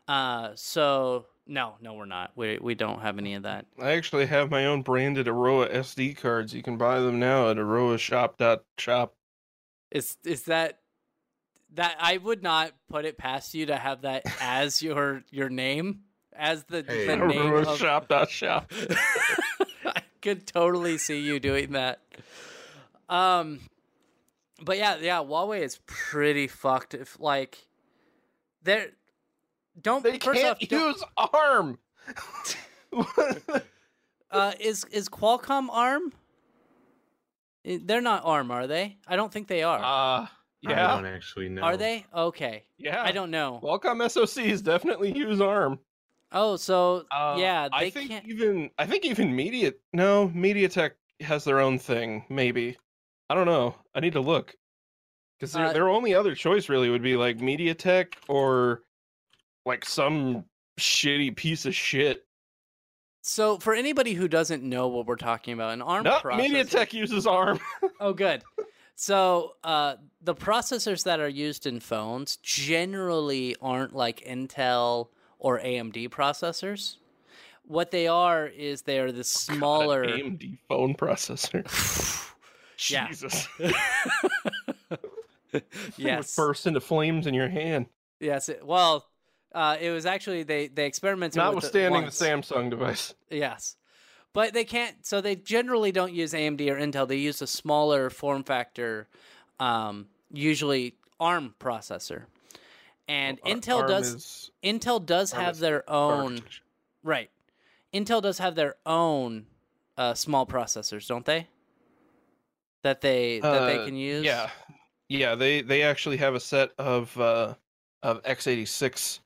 Uh, so no, no, we're not. We we don't have any of that. I actually have my own branded Aroah SD cards. You can buy them now at aroashop.shop. Is is that that I would not put it past you to have that as your your name as the, Hey. the name of shop I could totally see you doing that. Um, but yeah, yeah, Huawei is pretty fucked. If like, they're don't They first can't off, don't- use ARM. uh, is is Qualcomm ARM? They're not ARM, are they? I don't think they are. uh, yeah. I don't actually know. are they? Okay, yeah. I don't know. Qualcomm SoCs definitely use ARM. Oh, so Uh, yeah, they I think can't. even I think even Media no MediaTek has their own thing. Maybe I don't know. I need to look because their Uh, their only other choice really would be like MediaTek or like some shitty piece of shit. So for anybody who doesn't know what we're talking about, an ARM No, processor. MediaTek uses ARM. Oh, good. So, uh, the processors that are used in phones generally aren't like Intel or AMD processors. What they are is they are the smaller. God, an AMD phone processor. Jesus. yes. burst into flames in your hand. Yes. It, well, uh, it was actually they they experimented. with it Notwithstanding the once. Samsung device. Yes. But they can't, so they generally don't use AMD or Intel. They use a smaller form factor, um, usually ARM processor. And Ar- Intel does is- Intel does ARM have their own right. Intel does have their own uh, small processors, don't they? That they that they Uh, can use. Yeah, yeah. They they actually have a set of uh, of x86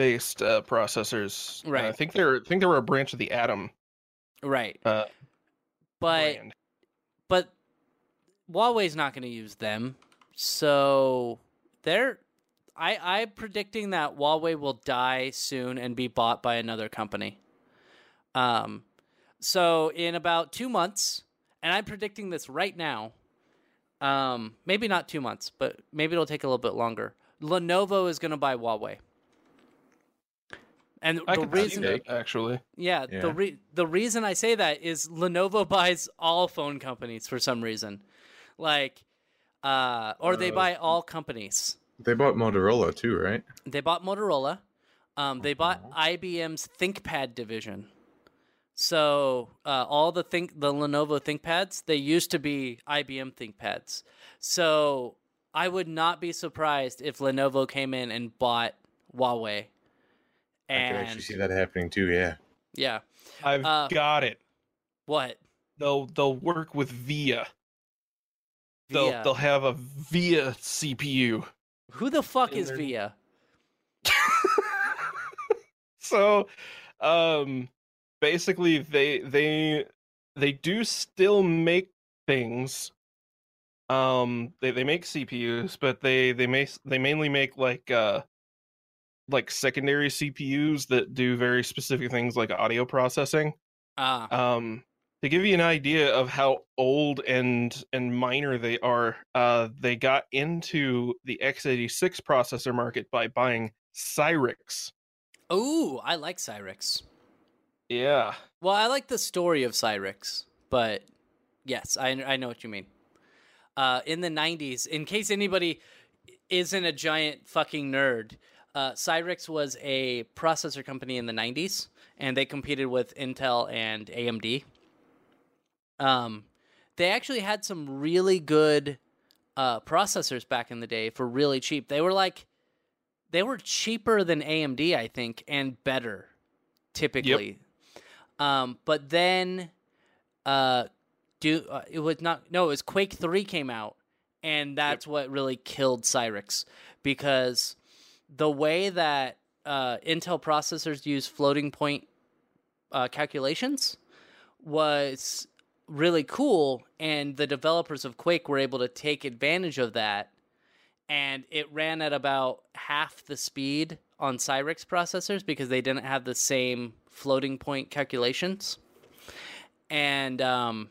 based uh, processors. Uh, I think they're I think they were a branch of the Atom Right. uh, But brand. but Huawei's not going to use them. So they're I I'm predicting that Huawei will die soon and be bought by another company. Um so in about 2 months and I'm predicting this right now. Um, maybe not two months, but maybe it'll take a little bit longer. Lenovo is going to buy Huawei, and I the reason, that actually. yeah, Yeah. the re- the reason I say that is Lenovo buys all phone companies for some reason, like, uh, or they Uh, buy all companies. They bought Motorola too, right? They bought Motorola. Um, they bought Uh-huh. IBM's ThinkPad division. So uh, all the think the Lenovo ThinkPads they used to be IBM ThinkPads. So I would not be surprised if Lenovo came in and bought Huawei. I And could actually see that happening too. Yeah. yeah, I've Uh, got it. what? They'll they'll work with VIA. They'll Via. they'll have a VIA CPU. Who the fuck in is their- Via? so um basically they they they do still make things um they, they make cpus but they they may they mainly make like uh like secondary cpus that do very specific things like audio processing Ah, um to give you an idea of how old and and minor they are uh they got into the x86 processor market by buying cyrix Oh, I like Cyrix. yeah Well, I like the story of Cyrix, but yes, I I know what you mean. Uh, in the '90s, in case anybody isn't a giant fucking nerd, uh, Cyrix was a processor company in the '90s, and they competed with Intel and AMD. Um, they actually had some really good uh, processors back in the day for really cheap. They were like, they were cheaper than AMD, I think, and better, typically. Um, but then, uh, do uh, it was not no, it was Quake Three came out, and that's what really killed Cyrix because the way that uh, Intel processors use floating point uh, calculations was really cool, and the developers of Quake were able to take advantage of that, and it ran at about half the speed on Cyrix processors because they didn't have the same floating point calculations. And um,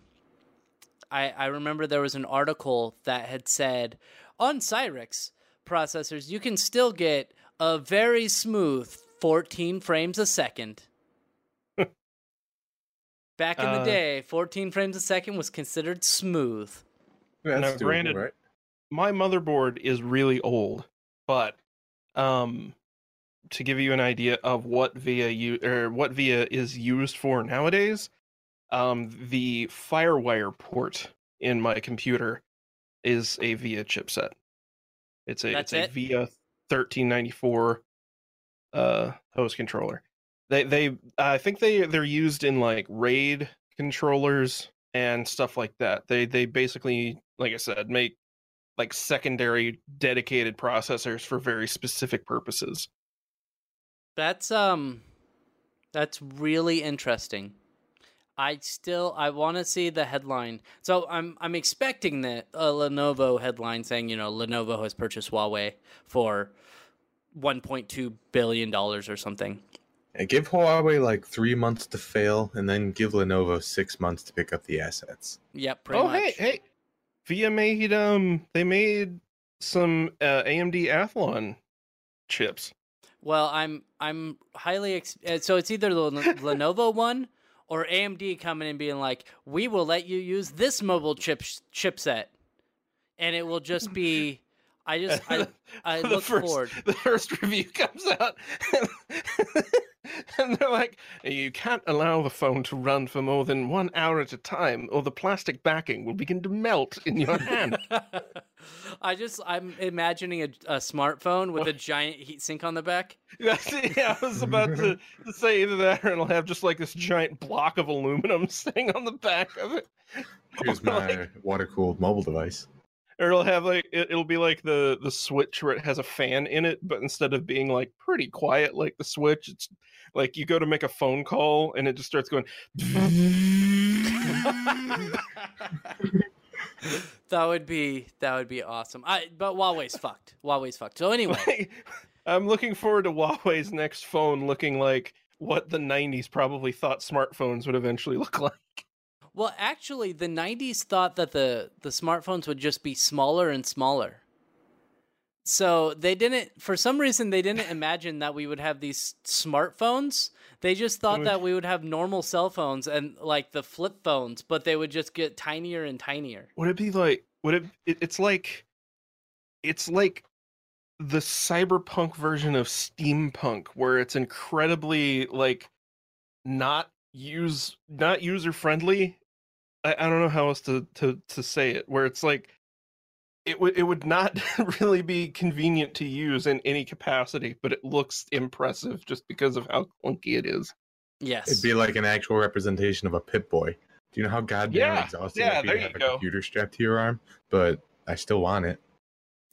I, I remember there was an article that had said on Cyrix processors, you can still get a very smooth 14 frames a second. Back in the Uh, day, 14 frames a second was considered smooth. That's Now, doable, granted- right? my motherboard is really old, but um to give you an idea of what VIA u- or what VIA is used for nowadays, um the FireWire port in my computer is a VIA chipset. It's a That's it's it? a VIA 1394 uh host controller. They they I think they they're used in like RAID controllers and stuff like that. They they basically like I said make like secondary dedicated processors for very specific purposes. That's um that's really interesting. I still I want to see the headline. So I'm I'm expecting that a Lenovo headline saying, you know, Lenovo has purchased Huawei for 1.2 billion dollars or something. Yeah, give Huawei like three months to fail, and then give Lenovo six months to pick up the assets. Yep, pretty oh much. hey hey, VIA made um they made some uh, AMD Athlon chips. Well, I'm I'm highly ex- uh, so it's either the Lenovo one or AMD coming and being like, "We will let you use this mobile chip chipset." And it will just be I just I I look first, forward. The first review comes out, and they're like, "You can't allow the phone to run for more than one hour at a time, or the plastic backing will begin to melt in your hand." I just I'm imagining a, a smartphone with a giant heat sink on the back. That's. Yeah, I was about to, to say either that, or it'll have just like this giant block of aluminum sitting on the back of it, Here's Or like- my water cooled mobile device. or it'll have like it, it'll be like the the switch where it has a fan in it, but instead of being like pretty quiet like the switch, it's like you go to make a phone call and it just starts going. That would be that would be awesome. I but Huawei's fucked. Huawei's fucked. So anyway, I'm looking forward to Huawei's next phone looking like what the 90s probably thought smartphones would eventually look like. Well, actually, the '90s thought that the the smartphones would just be smaller and smaller. So they didn't, for some reason, they didn't imagine that we would have these smartphones. They just thought that we would have normal cell phones and like the flip phones, but they would just get tinier and tinier. Would it be like? Would it? it it's like, it's like the cyberpunk version of steampunk, where it's incredibly like not use not user friendly. I, I don't know how else to to to say it. Where it's like it would it would not really be convenient to use in any capacity, but it looks impressive just because of how clunky it is. Yes. It'd be like an actual representation of a Pip Boy. Do you know how goddamn Yeah, exhausting yeah, it'd be there to you have a go. computer strapped to your arm? But I still want it.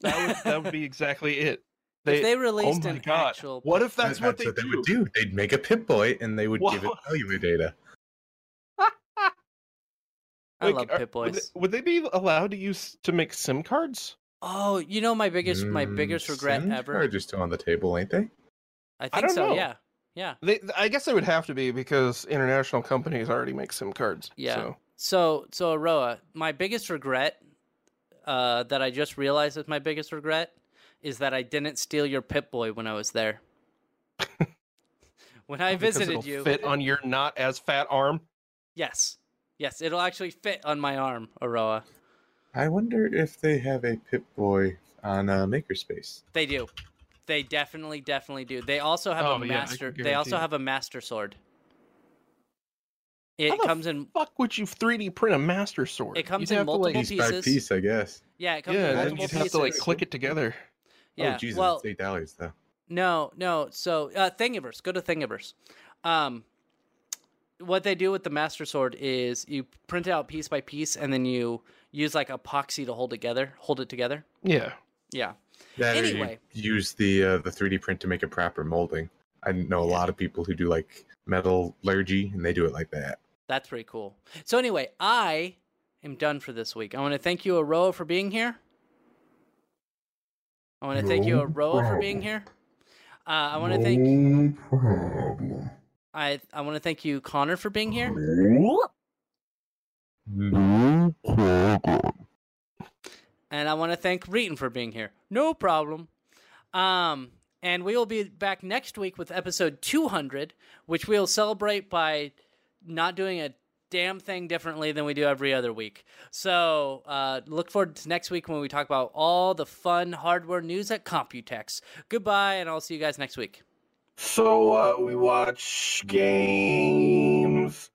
That would that would be exactly it. if they oh released my an God. actual, What if that's, what, they, what do? they would do. They'd make a Pip Boy and they would give it Whoa. cellular data. I Like, love are- Pip would Boys. they- Would they be allowed to use to make SIM cards? Oh, you know my biggest my Mm, biggest regret SIM ever. cards are still on the table, ain't they? I think don't so. know. Yeah. Yeah. They, I guess they would have to be because international companies already make SIM cards. Yeah. So. So so Aroah, my biggest regret uh, that I just realized is my biggest regret is that I didn't steal your Pip Boy when I was there. when I visited it'll you, fit on your not as fat arm. yes, yes, it'll actually fit on my arm, Aroah. I wonder if they have a Pip Boy on uh, Makerspace. They do. They definitely, definitely do. They also have Oh, a master. can They also have a master sword. It How the comes in. Fuck, would you 3D print a master sword? It comes You'd in have to, like- multiple Piece by pieces. piece, I guess. Yeah, it comes Yeah, in then multiple you'd pieces. have to like click it together. Yeah. Oh, Jesus, well, it's eight dollars though. No, no. So uh, Thingiverse, go to Thingiverse. Um, what they do with the Master Sword is you print it out piece by piece, and then you use like epoxy to hold together, hold it together. Yeah. Yeah, That or you Anyway. use the uh, the 3D print to make a proper molding. I know a lot of people who do like metallurgy, and they do it like that. that's pretty cool. So anyway, I am done for this week. I want to thank you, Aroah, for being here. I want to thank you, No Aroah, for being here. Uh, I want to thank No problem. I I want to thank you, Connor, for being here. No problem. and I want to thank Reetin for being here. No problem. Um, and we will be back next week with episode 200, which we'll celebrate by not doing a damn thing differently than we do every other week. So uh, look forward to next week when we talk about all the fun hardware news at Computex. Goodbye, and I'll see you guys next week. So uh, we watch games.